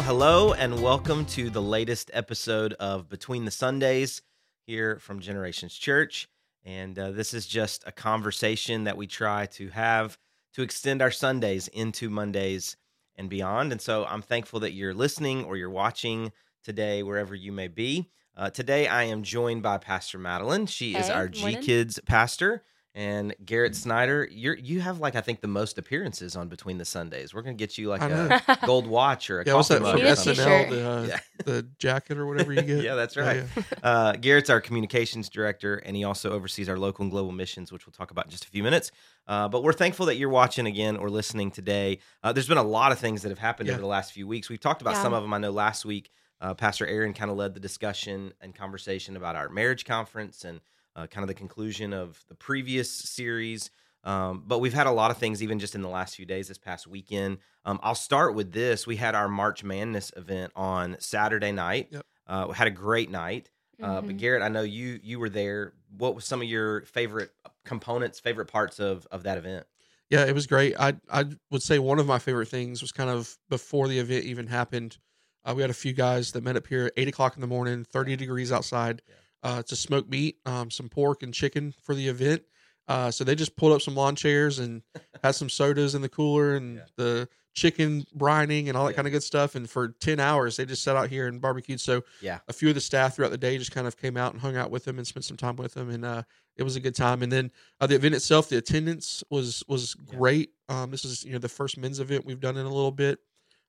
Well, hello and welcome to the latest episode of Between the Sundays here from Generations Church. And uh, this is just a conversation that we try to have to extend our Sundays into Mondays and beyond. And so I'm thankful that you're listening or you're watching today, wherever you may be. Uh, today, I am joined by Pastor Madeline. She is our G. Kids pastor. And Garrett Snyder, you're you have like I think the most appearances on Between the Sundays. We're gonna get you like I a know. gold watch or a Yeah, what's coffee that mug from or Need a something. SNL? The, uh, Yeah. the jacket or whatever you get. Yeah, that's Yeah, right. yeah. Uh, Garrett's our communications director, and he also oversees our local and global missions, which we'll talk about in just a few minutes. Uh, but we're thankful that you're watching again or listening today. Uh, there's been a lot of things that have happened Yeah. over the last few weeks. We've talked about Yeah. some of them. I know last week, uh, Pastor Aaron kind of led the discussion and conversation about our marriage conference and uh, kind of the conclusion of the previous series. Um, but we've had a lot of things even just in the last few days, this past weekend. Um, I'll start with this. We had our March Madness event on Saturday night. Yep. Uh, we had a great night. Uh, but Mhm. Garrett, I know you you were there. What was some of your favorite components, favorite parts of of that event? Yeah, it was great. I I would say one of my favorite things was kind of before the event even happened. Uh, we had a few guys that met up here at eight o'clock in the morning, thirty degrees outside, uh, to smoke meat, um, some pork and chicken for the event. Uh, so they just pulled up some lawn chairs and had some sodas in the cooler and Yeah. the chicken brining and all that Yeah. kind of good stuff. And for ten hours, they just sat out here and barbecued. So Yeah. a few of the staff throughout the day just kind of came out and hung out with them and spent some time with them, and uh, it was a good time. And then uh, the event itself, the attendance was was Yeah. great. Um, this is you know the first men's event we've done in a little bit,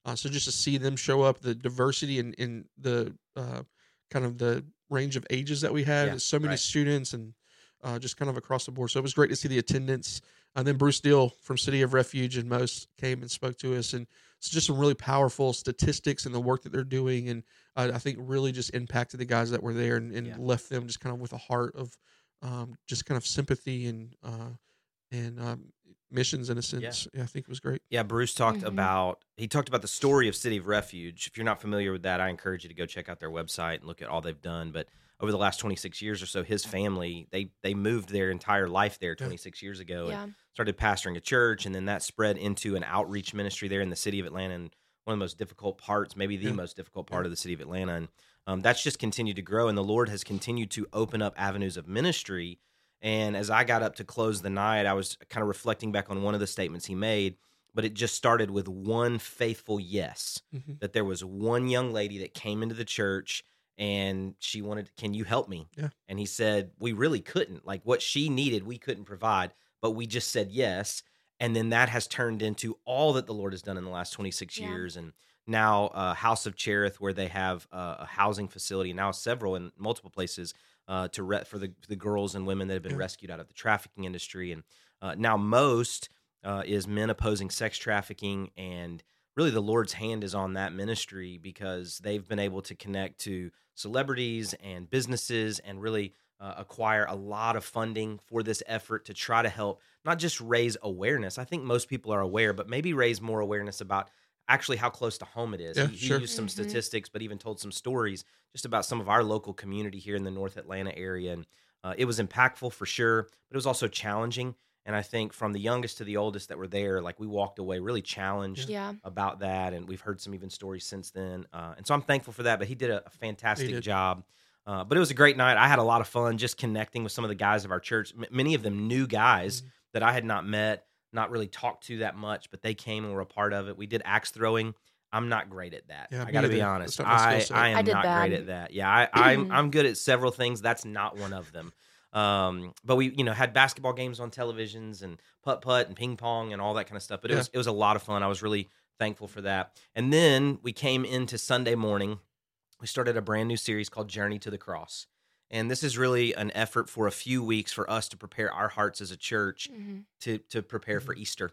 uh, so just to see them show up, the diversity and in, in the uh, kind of the range of ages that we had, Yeah, so many right. students and uh, just kind of across the board. So it was great to see the attendance. And then Bruce Deal from City of Refuge and most came and spoke to us, and it's just some really powerful statistics and the work that they're doing, and uh, I think really just impacted the guys that were there and, and Yeah. left them just kind of with a heart of um, just kind of sympathy and uh, and um, missions in a sense. Yeah. I think it was great. Yeah, Bruce talked Mhm. about he talked about the story of City of Refuge. If you're not familiar with that, I encourage you to go check out their website and look at all they've done. But over the last 26 years or so, his family they they moved their entire life there 26 years ago Yeah. and started pastoring a church, and then that spread into an outreach ministry there in the city of Atlanta. And one of the most difficult parts, maybe the Yeah. most difficult Yeah. part of the city of Atlanta, and um, that's just continued to grow. And the Lord has continued to open up avenues of ministry. And as I got up to close the night, I was kind of reflecting back on one of the statements he made but it just started with one faithful yes Mhm. that there was one young lady that came into the church and she wanted can you help me Yeah. and he said we really couldn't like what she needed we couldn't provide but we just said yes and then that has turned into all that the lord has done in the last 26 Yeah. years and now uh, house of cherith where they have uh, a housing facility now several in multiple places uh, to re- for the, the girls and women that have been Yeah. rescued out of the trafficking industry and uh, now most uh, is men opposing sex trafficking and really the lord's hand is on that ministry because they've been able to connect to celebrities and businesses and really uh, acquire a lot of funding for this effort to try to help not just raise awareness i think most people are aware but maybe raise more awareness about actually how close to home it is Yeah, he, he used some Mhm. statistics but even told some stories just about some of our local community here in the north atlanta area and uh, it was impactful for sure but it was also challenging and i think from the youngest to the oldest that were there like we walked away really challenged Yeah. about that and we've heard some even stories since then uh, and so i'm thankful for that but he did a, a fantastic did. job uh, but it was a great night i had a lot of fun just connecting with some of the guys of our church M- many of them new guys Mhm. that i had not met not really talked to that much but they came and were a part of it we did axe throwing i'm not great at that Yeah, i gotta be honest That's not my I, skill set. I am I not bad. great at that yeah I, i'm i'm good at several things that's not one of them um, but we, you know, had basketball games on televisions and putt putt and ping pong and all that kind of stuff. But it Yeah. was it was a lot of fun. I was really thankful for that. And then we came into Sunday morning. We started a brand new series called Journey to the Cross. And this is really an effort for a few weeks for us to prepare our hearts as a church Mhm. to to prepare for Easter.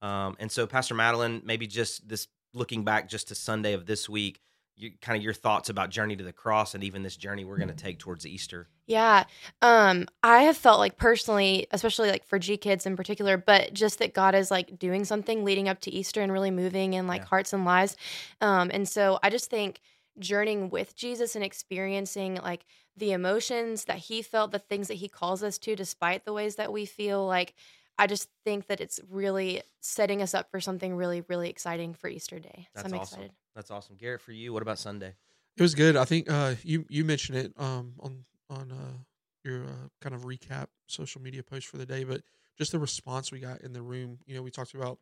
Um, and so, Pastor Madeline, maybe just this looking back just to Sunday of this week, you, kind of your thoughts about Journey to the Cross and even this journey we're going to take towards Easter. Yeah. Um, I have felt like personally, especially like for G kids in particular, but just that God is like doing something leading up to Easter and really moving in like Yeah. hearts and lives. Um, and so I just think journeying with Jesus and experiencing like the emotions that he felt, the things that he calls us to, despite the ways that we feel like I just think that it's really setting us up for something really, really exciting for Easter Day. That's so I'm awesome. excited. That's awesome. Garrett, for you, what about Sunday? It was good. I think uh, you you mentioned it um, on on uh, your uh, kind of recap social media post for the day, but just the response we got in the room. You know, we talked about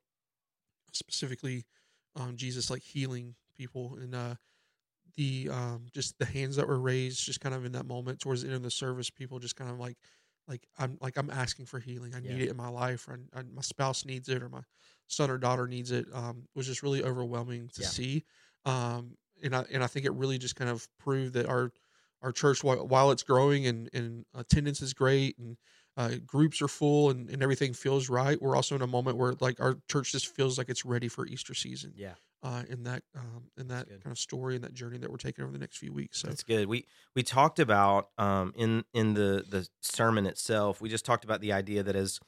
specifically um, Jesus like healing people and uh, the um, just the hands that were raised, just kind of in that moment towards the end of the service. People just kind of like like I'm like I'm asking for healing. I need Yeah. it in my life, or I, I- my spouse needs it, or my son or daughter needs it. Um, was just really overwhelming to Yeah. see. Um, and I and I think it really just kind of proved that our our church, while, while it's growing and, and attendance is great and uh, groups are full and, and everything feels right, we're also in a moment where like our church just feels like it's ready for Easter season. Yeah. Uh, in that um, in that kind of story and that journey that we're taking over the next few weeks. So That's good. We we talked about um, in in the the sermon itself. We just talked about the idea that as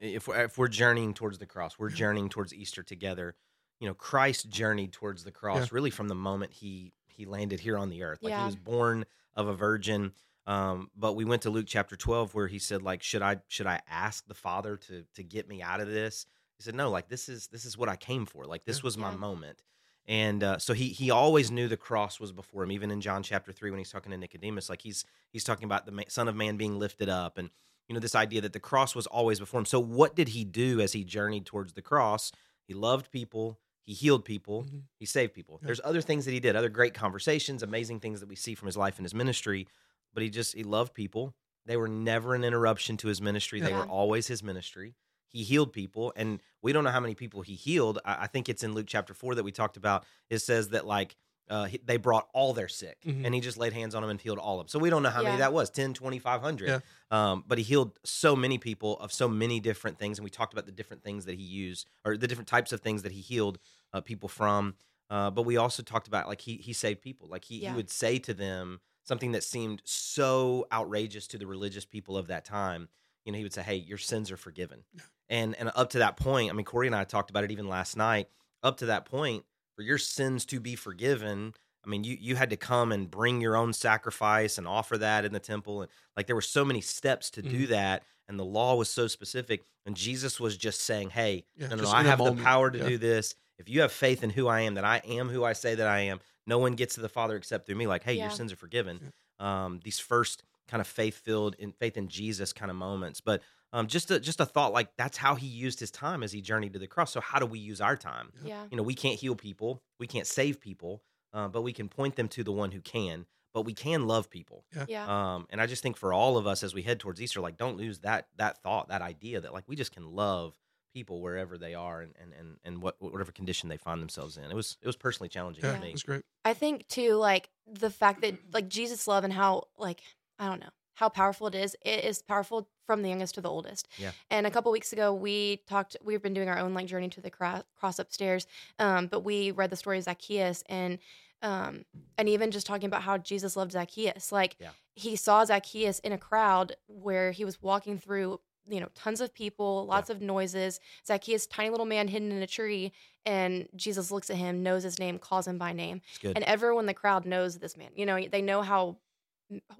if we're, if we're journeying towards the cross, we're Yeah. journeying towards Easter together. You know, Christ journeyed towards the cross Yeah. really from the moment he he landed here on the earth. Like he was born of a virgin. Um, but we went to Luke chapter twelve where he said, like, should I should I ask the Father to to get me out of this? He said, no, like this is this is what I came for. Like this Yeah. was my Yeah. moment. And uh, so he he always knew the cross was before him. Even in John chapter three, when he's talking to Nicodemus, like he's he's talking about the Son of Man being lifted up, and you know this idea that the cross was always before him. So what did he do as he journeyed towards the cross? He loved people. He healed people. Mhm. He saved people. Yeah. There's other things that he did, other great conversations, amazing things that we see from his life and his ministry. But he just he loved people. They were never an interruption to his ministry. They were always his ministry. He healed people, and we don't know how many people he healed. I, I think it's in Luke chapter four that we talked about. It says that like uh, he- they brought all their sick, Mhm. and he just laid hands on them and healed all of them. So we don't know how many that was 10, 20, 500. Yeah. Um, but he healed so many people of so many different things, and we talked about the different things that he used, or the different types of things that he healed uh, people from. Uh, but we also talked about like he he saved people. Like he, Yeah. he would say to them something that seemed so outrageous to the religious people of that time. You know, he would say, "Hey, your sins are forgiven." And and up to that point, I mean, Corey and I talked about it even last night. Up to that point, for your sins to be forgiven, I mean, you you had to come and bring your own sacrifice and offer that in the temple, and like there were so many steps to do that, and the law was so specific. And Jesus was just saying, "Hey, Yeah, no, no, no I in a have the power to Yeah. do this. If you have faith in who I am, that I am who I say that I am, no one gets to the Father except through me. Like, hey, your sins are forgiven. Um, these first kind of faith filled in faith in Jesus kind of moments, but um, just a just a thought like that's how he used his time as he journeyed to the cross. So how do we use our time? Yeah. You know, we can't heal people, we can't save people, uh, but we can point them to the one who can. But we can love people. Yeah. yeah. Um, and I just think for all of us as we head towards Easter, like don't lose that that thought, that idea that like we just can love people wherever they are and and and, and what whatever condition they find themselves in. It was it was personally challenging Yeah, to it me. was great. I think too, like the fact that like Jesus' love and how like I don't know how powerful it is. It is powerful from the youngest to the oldest. Yeah. And a couple weeks ago, we talked. We've been doing our own like journey to the cross, cross upstairs. Um, but we read the story of Zacchaeus and um and even just talking about how Jesus loved Zacchaeus. Like Yeah. he saw Zacchaeus in a crowd where he was walking through. You know, tons of people, lots of noises. Zacchaeus, tiny little man hidden in a tree, and Jesus looks at him, knows his name, calls him by name good. and everyone in the crowd knows this man. You know, they know how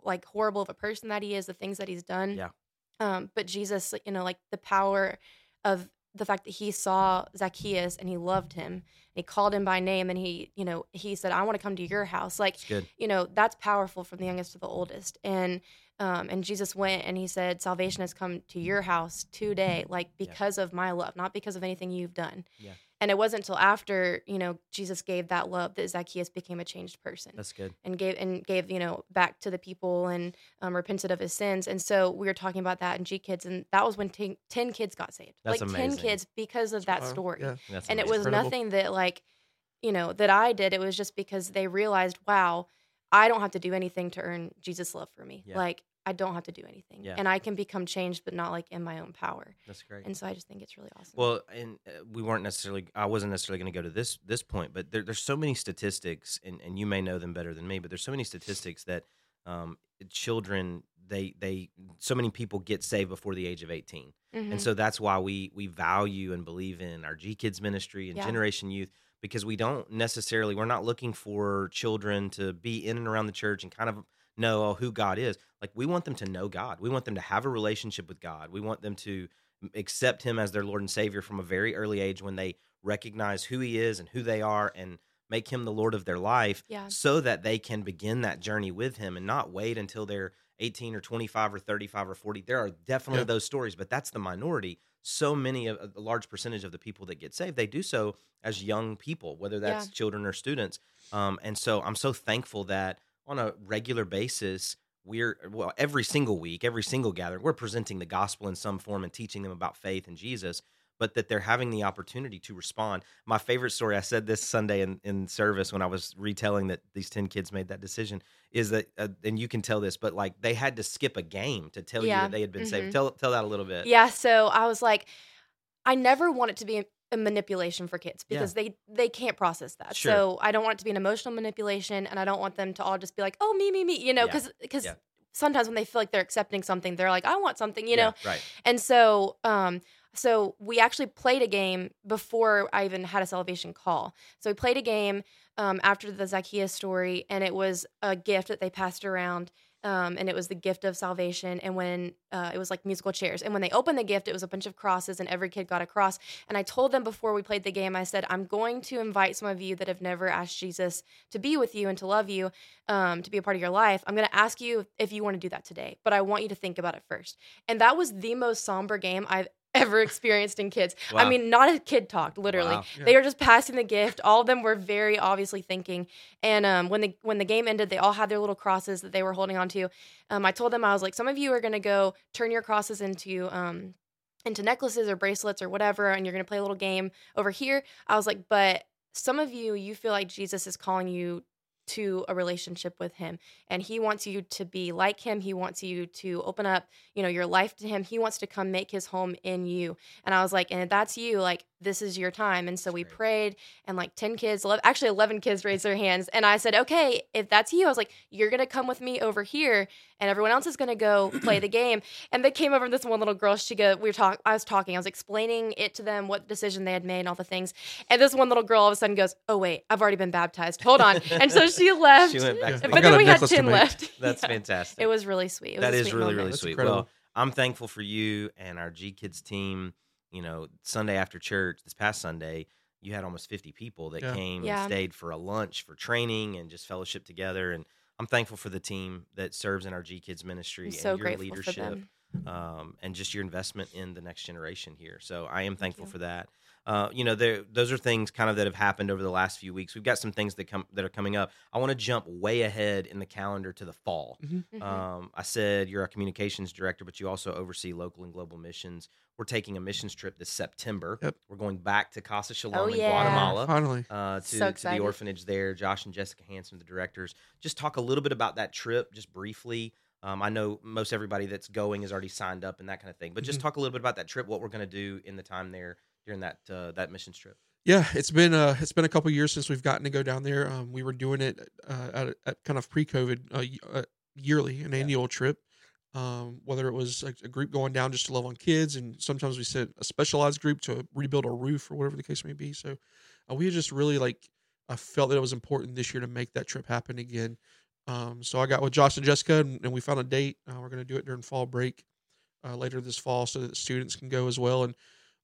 like horrible of a person that he is, the things that he's done. Yeah. Um, but Jesus, you know, like the power of the fact that he saw Zacchaeus and he loved him, and he called him by name, and he, you know, he said, "I want to come to your house." Like, you know, that's powerful from the youngest to the oldest. And um, and Jesus went and he said, "Salvation has come to your house today, like Yeah. because of my love, not because of anything you've done." Yeah. And it wasn't until after you know Jesus gave that love that Zacchaeus became a changed person That's good. and gave and gave you know back to the people and um, repented of his sins. And so we were talking about that in G Kids, and that was when ten, 10 kids got saved. That's like amazing. ten kids because of that Wow, story Yeah. That's and it was Incredible. nothing that like you know that i did it was just because they realized wow i don't have to do anything to earn jesus love for me Yeah. like i don't have to do anything Yeah. and i can become changed but not like in my own power That's great. and so i just think it's really awesome Well, and uh, we weren't necessarily. I wasn't necessarily going to go to this this point, but there, there's so many statistics, and, and you may know them better than me. But there's so many statistics that um, children they they so many people get saved before the age of 18, Mhm. and so that's why we we value and believe in our G Kids ministry and Yeah. Generation Youth because we don't necessarily we're not looking for children to be in and around the church and kind of know who God is. Like we want them to know God. We want them to have a relationship with God. We want them to accept Him as their Lord and Savior from a very early age when they recognize who He is and who they are, and make Him the Lord of their life, Yeah. so that they can begin that journey with Him and not wait until they're 18 or 25 or 35 or 40. There are definitely Yeah. those stories, but that's the minority. So many of a large percentage of the people that get saved, they do so as young people, whether that's children or students. Um, and so I'm so thankful that on a regular basis, we're well every single week, every single gathering, we're presenting the gospel in some form and teaching them about faith in Jesus. But that they're having the opportunity to respond. My favorite story, I said this Sunday in, in service when I was retelling that these 10 kids made that decision, is that, uh, and you can tell this, but like they had to skip a game to tell you that they had been Mhm. saved. Tell, tell that a little bit. Yeah, so I was like, I never want it to be a, manipulation for kids Yeah. because they they can't process that. Sure. So I don't want it to be an emotional manipulation, and I don't want them to all just be like, oh me me me, you know, Yeah. because because Yeah. sometimes when they feel like they're accepting something, they're like, I want something, you Yeah, know. Right. And so, um, so we actually played a game before I even had a salvation call. So we played a game um, after the Zacchaeus story, and it was a gift that they passed around. Um, and it was the gift of salvation. And when uh, it was like musical chairs, and when they opened the gift, it was a bunch of crosses, and every kid got a cross. And I told them before we played the game, I said, I'm going to invite some of you that have never asked Jesus to be with you and to love you, um, to be a part of your life. I'm going to ask you if you want to do that today, but I want you to think about it first. And that was the most somber game I've ever experienced in kids. I mean, not a kid talked, literally. Wow. Yeah. They were just passing the gift. All of them were very obviously thinking. And um, when the when the game ended, they all had their little crosses that they were holding on to. Um, I told them I was like, some of you are going to go turn your crosses into um, into necklaces or bracelets or whatever, and you're going to play a little game over here. I was like, but some of you, you feel like Jesus is calling you to a relationship with him and he wants you to be like him he wants you to open up you know your life to him he wants to come make his home in you. And i was like and if that's you like this is your time. And so That's we great. prayed and like 10 kids 11, actually 11 kids raised their hands and i said okay if that's you i was like you're gonna come with me over here and everyone else is gonna go play the game. And they came over and this one little girl she go we were talking i was talking i was explaining it to them what decision they had made and all the things and this one little girl all of a sudden goes oh wait i've already been baptized hold on. And so she left She went back. Yeah. to but then we had necklace to 10 left That's Yeah. fantastic. it was really sweet it was That a is sweet really moment. really sweet. Well, I'm thankful for you and our G Kids team. You know, Sunday after church this past Sunday, you had almost 50 people that Yeah. came Yeah. and stayed for a lunch for training and just fellowship together. And I'm thankful for the team that serves in our G Kids ministry i'm and so your grateful leadership for them um, and just your investment in the next generation here. So I am thankful you. for that. Uh, you know, those are things kind of that have happened over the last few weeks. We've got some things that come that are coming up. I want to jump way ahead in the calendar to the fall. Mhm. Um, I said you're a communications director, but you also oversee local and global missions. We're taking a missions trip this September. Yep. We're going back to Casa Shalom Oh, in yeah. Guatemala Finally. uh, to, So to the orphanage there. Josh and Jessica Hanson, the directors, just talk a little bit about that trip, just briefly. Um, I know most everybody that's going is already signed up and that kind of thing, but just Mhm. talk a little bit about that trip, what we're going to do in the time there during that uh, that missions trip. Yeah, it's been uh it's been a couple years since we've gotten to go down there. Um, we were doing it uh, at, at kind of pre-COVID, uh, uh, yearly, an Yeah. annual trip. Um, whether it was a, a group going down just to love on kids, and sometimes we sent a specialized group to rebuild a roof or whatever the case may be. So uh, we just really like I felt that it was important this year to make that trip happen again. Um, so I got with Josh and Jessica, and, and we found a date. Uh, we're going to do it during fall break uh, later this fall, so that students can go as well. And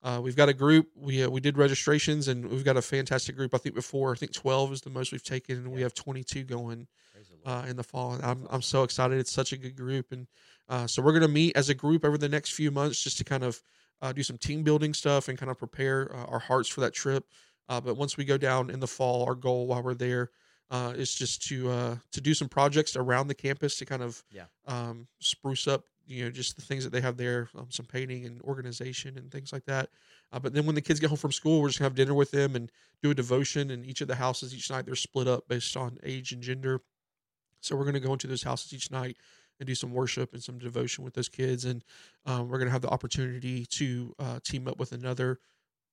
uh, we've got a group. We uh, we did registrations, and we've got a fantastic group. I think before I think twelve is the most we've taken, and we have twenty two going Praise the Lord. uh, in the fall. And I'm I'm so excited. It's such a good group, and uh, so we're gonna meet as a group over the next few months just to kind of uh, do some team building stuff and kind of prepare uh, our hearts for that trip. Uh, but once we go down in the fall, our goal while we're there uh, is just to uh, to do some projects around the campus to kind of Yeah. um, spruce up you know just the things that they have there, um, some painting and organization and things like that. Uh, but then when the kids get home from school, we're just gonna have dinner with them and do a devotion. And each of the houses each night they're split up based on age and gender. So we're gonna go into those houses each night and do some worship and some devotion with those kids. And um, we're gonna have the opportunity to uh, team up with another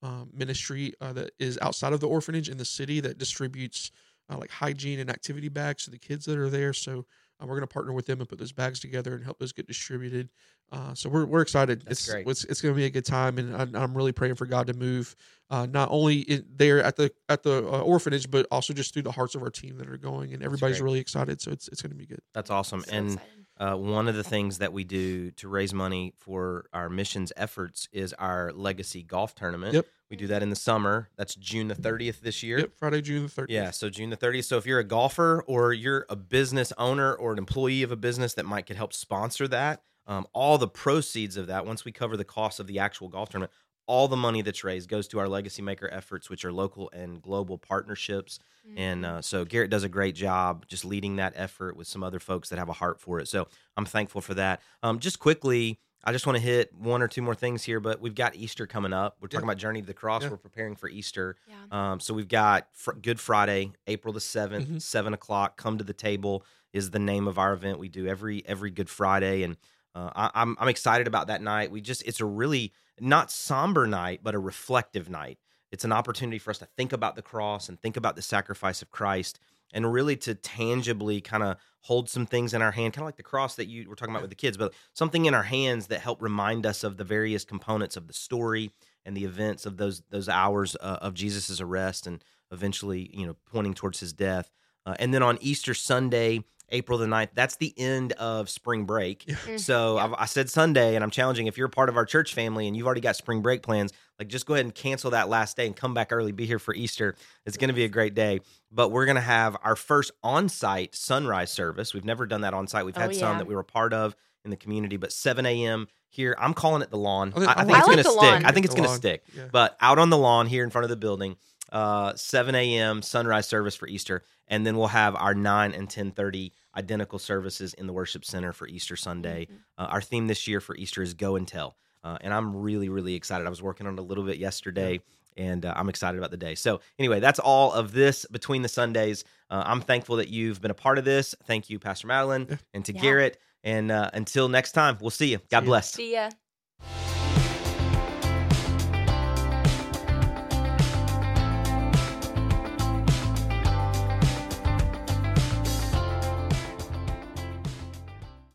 um, ministry uh, that is outside of the orphanage in the city that distributes uh, like hygiene and activity bags to the kids that are there. So Uh, we're going to partner with them and put those bags together and help those get distributed. Uh, so we're we're excited. That's it's great. it's, it's going to be a good time, and I, I'm really praying for God to move uh, not only in, there at the at the uh, orphanage, but also just through the hearts of our team that are going, and everybody's really excited. So it's it's going to be good. That's awesome. So and excited. Uh, one of the things that we do to raise money for our missions efforts is our legacy golf tournament. Yep. We do that in the summer. That's June the 30th this year. Yep, Friday, June the 30th. Yeah, so June the 30th. So if you're a golfer or you're a business owner or an employee of a business that might could help sponsor that, um, all the proceeds of that, once we cover the cost of the actual golf tournament, all the money that's raised goes to our legacy maker efforts, which are local and global partnerships. And Mm-hmm. uh, so Garrett does a great job just leading that effort with some other folks that have a heart for it. So I'm thankful for that. Um, just quickly, I just want to hit one or two more things here, but we've got Easter coming up. We're talking Yeah. about Journey to the Cross. Yeah. We're preparing for Easter. yeah. Um, so we've got fr- Good Friday, April the 7th Mhm. seven o'clock. Come to the table is the name of our event. We do every every Good Friday, and uh, I, I'm I'm excited about that night. We just it's a really not somber night, but a reflective night. It's an opportunity for us to think about the cross and think about the sacrifice of Christ, and really to tangibly kind of hold some things in our hand, kind of like the cross that you were talking about with the kids, but something in our hands that help remind us of the various components of the story and the events of those those hours uh, of Jesus's arrest and eventually, you know, pointing towards his death. Uh, and then on Easter Sunday, April the 9th, that's the end of spring break. Yeah. Mm, So yeah. I've, I said Sunday, and I'm challenging if you're a part of our church family and you've already got spring break plans, like just go ahead and cancel that last day and come back early, be here for Easter. It's going to be a great day. But we're going to have our first on site sunrise service. We've never done that on site. We've Oh, had some that we were a part of in the community, but 7 a.m. here. I'm calling it the lawn. I think- I, I I think like it's going to lawn. stick. I think it's going to stick. Yeah. But out on the lawn here in front of the building, uh, 7 a.m. sunrise service for Easter, and then we'll have our 9 and 10:30 identical services in the worship center for Easter Sunday. Mhm. Uh, our theme this year for Easter is Go and Tell, uh, and I'm really really excited. I was working on it a little bit yesterday. And uh, I'm excited about the day. So, anyway, that's all of this between the Sundays. Uh, I'm thankful that you've been a part of this. Thank you, Pastor Madeline, Yeah. and to Yeah. Garrett. And uh, until next time, we'll see you. God ya. bless. See ya.